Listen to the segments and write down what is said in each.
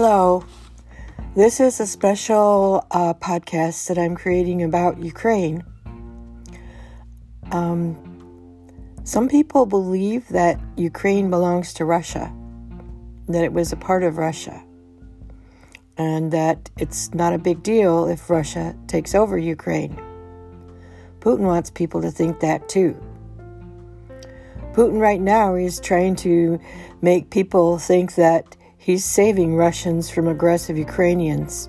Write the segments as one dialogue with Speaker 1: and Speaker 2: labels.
Speaker 1: Hello. This is a special uh, podcast that I'm creating about Ukraine. Um, some people believe that Ukraine belongs to Russia, that it was a part of Russia, and that it's not a big deal if Russia takes over Ukraine. Putin wants people to think that too. Putin right now is trying to make people think that he's saving Russians from aggressive Ukrainians.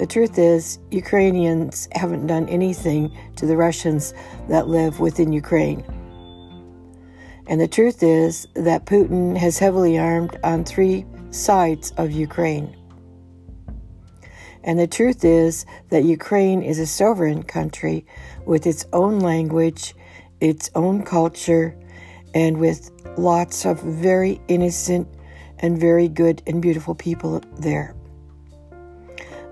Speaker 1: The truth is, Ukrainians haven't done anything to the Russians that live within Ukraine. And the truth is that Putin has heavily armed on three sides of Ukraine. And the truth is that Ukraine is a sovereign country with its own language, its own culture, and with lots of very innocent and very good and beautiful people there.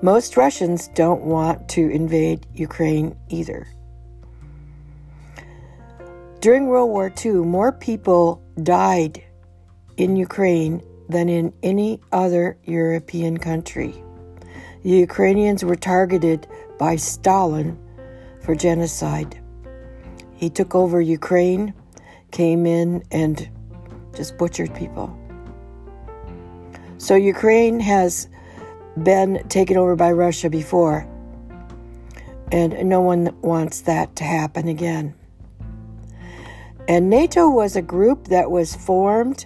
Speaker 1: Most Russians don't want to invade Ukraine either. During World War II, more people died in Ukraine than in any other European country. The Ukrainians were targeted by Stalin for genocide. He took over Ukraine came in and just butchered people. So Ukraine has been taken over by Russia before, and no one wants that to happen again. And NATO was a group that was formed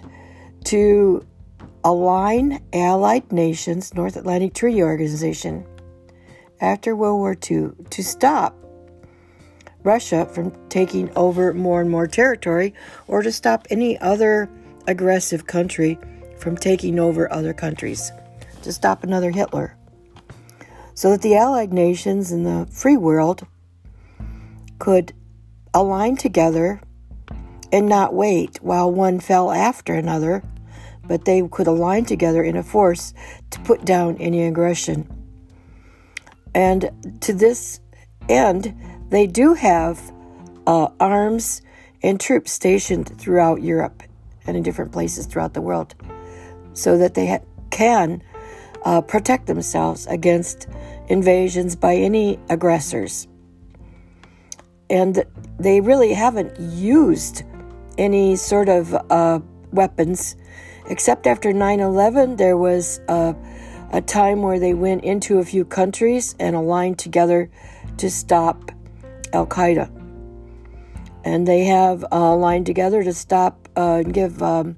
Speaker 1: to align allied nations, North Atlantic Treaty Organization, after World War II to stop Russia from taking over more and more territory or to stop any other aggressive country from taking over other countries, to stop another Hitler. So that the Allied nations and the free world could align together and not wait while one fell after another, but they could align together in a force to put down any aggression. And to this end, they do have uh, arms and troops stationed throughout Europe and in different places throughout the world so that they ha- can uh, protect themselves against invasions by any aggressors. And they really haven't used any sort of uh, weapons, except after 9 11, there was a, a time where they went into a few countries and aligned together to stop Al Qaeda. And they have uh, lined together to stop uh, and give um,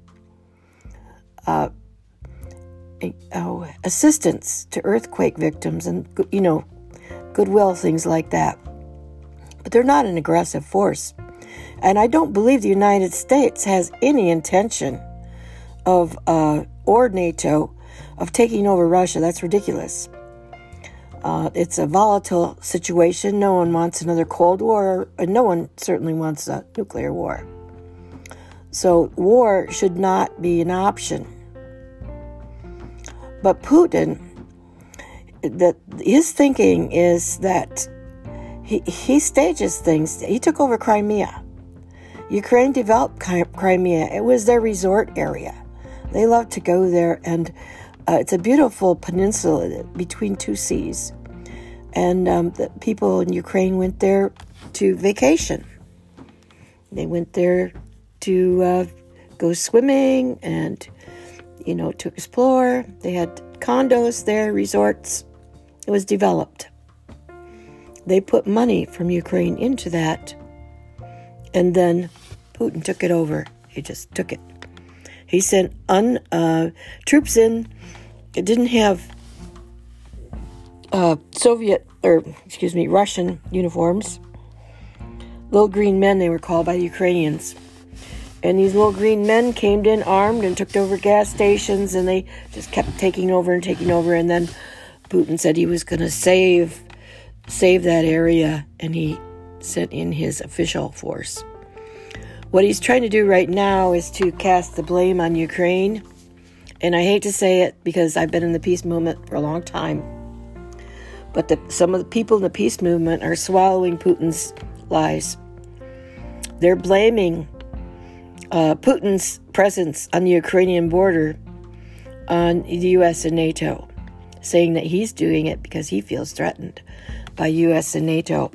Speaker 1: uh, oh, assistance to earthquake victims and, you know, goodwill, things like that. But they're not an aggressive force. And I don't believe the United States has any intention of, uh, or NATO, of taking over Russia. That's ridiculous. Uh, it's a volatile situation. No one wants another Cold War, and no one certainly wants a nuclear war. So, war should not be an option. But Putin, that his thinking is that he, he stages things. He took over Crimea. Ukraine developed Crimea. It was their resort area. They love to go there and uh, it's a beautiful peninsula between two seas. And um, the people in Ukraine went there to vacation. They went there to uh, go swimming and, you know, to explore. They had condos there, resorts. It was developed. They put money from Ukraine into that. And then Putin took it over. He just took it. He sent un, uh, troops in it didn't have uh, Soviet, or excuse me, Russian uniforms. Little green men, they were called by the Ukrainians. And these little green men came in armed and took over gas stations, and they just kept taking over and taking over. And then Putin said he was going to save save that area, and he sent in his official force. What he's trying to do right now is to cast the blame on Ukraine and I hate to say it because I've been in the peace movement for a long time. But the, some of the people in the peace movement are swallowing Putin's lies. They're blaming uh, Putin's presence on the Ukrainian border on the U.S. and NATO, saying that he's doing it because he feels threatened by U.S. and NATO.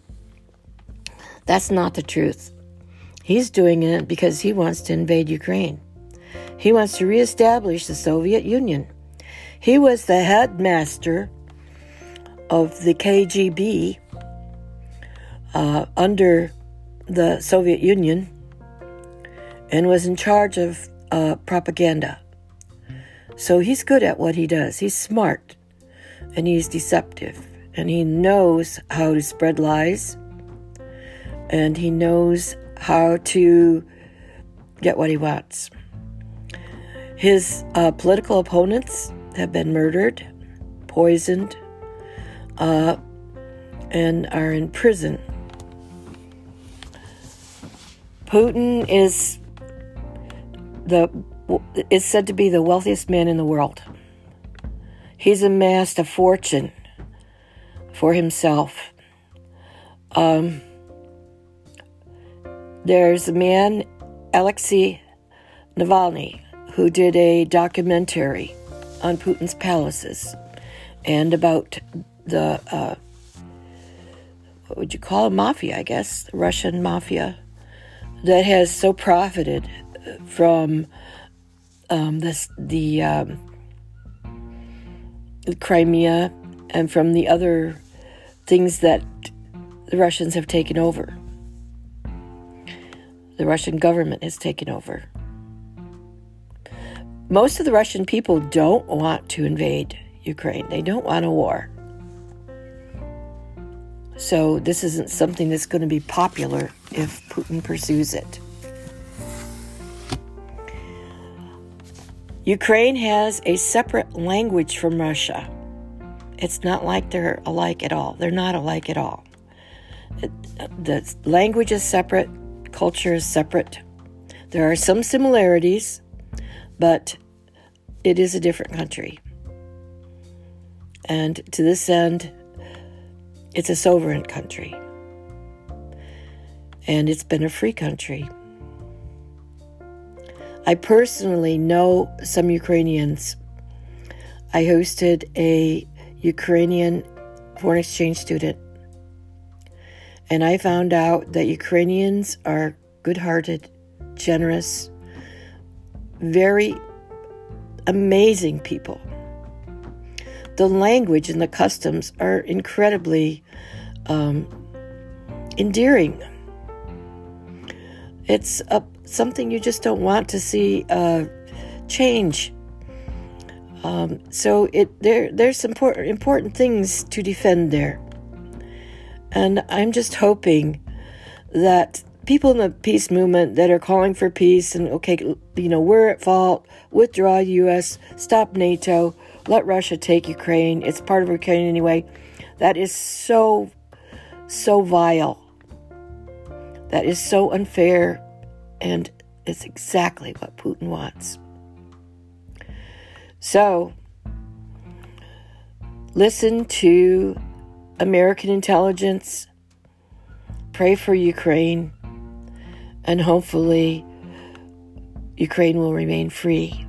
Speaker 1: That's not the truth. He's doing it because he wants to invade Ukraine. He wants to reestablish the Soviet Union. He was the headmaster of the KGB uh, under the Soviet Union and was in charge of uh, propaganda. So he's good at what he does. He's smart and he's deceptive and he knows how to spread lies and he knows how to get what he wants. His uh, political opponents have been murdered, poisoned, uh, and are in prison. Putin is the is said to be the wealthiest man in the world. He's amassed a fortune for himself. Um, there's a man, Alexei Navalny, who did a documentary on Putin's palaces and about the, uh, what would you call it, mafia, I guess, Russian mafia that has so profited from um, this, the, um, Crimea and from the other things that the Russians have taken over. The Russian government has taken over. Most of the Russian people don't want to invade Ukraine. They don't want a war. So, this isn't something that's going to be popular if Putin pursues it. Ukraine has a separate language from Russia. It's not like they're alike at all. They're not alike at all. The language is separate, culture is separate. There are some similarities, but it is a different country. And to this end, it's a sovereign country. And it's been a free country. I personally know some Ukrainians. I hosted a Ukrainian foreign exchange student, and I found out that Ukrainians are good hearted, generous, very amazing people the language and the customs are incredibly um, endearing. It's a, something you just don't want to see uh, change. Um, so it there there's important important things to defend there, and I'm just hoping that people in the peace movement that are calling for peace and okay, you know, we're at fault, withdraw U.S., stop NATO, let Russia take Ukraine. It's part of Ukraine anyway. That is so, so vile. That is so unfair. And it's exactly what Putin wants. So, listen to American intelligence, pray for Ukraine, and hopefully, Ukraine will remain free.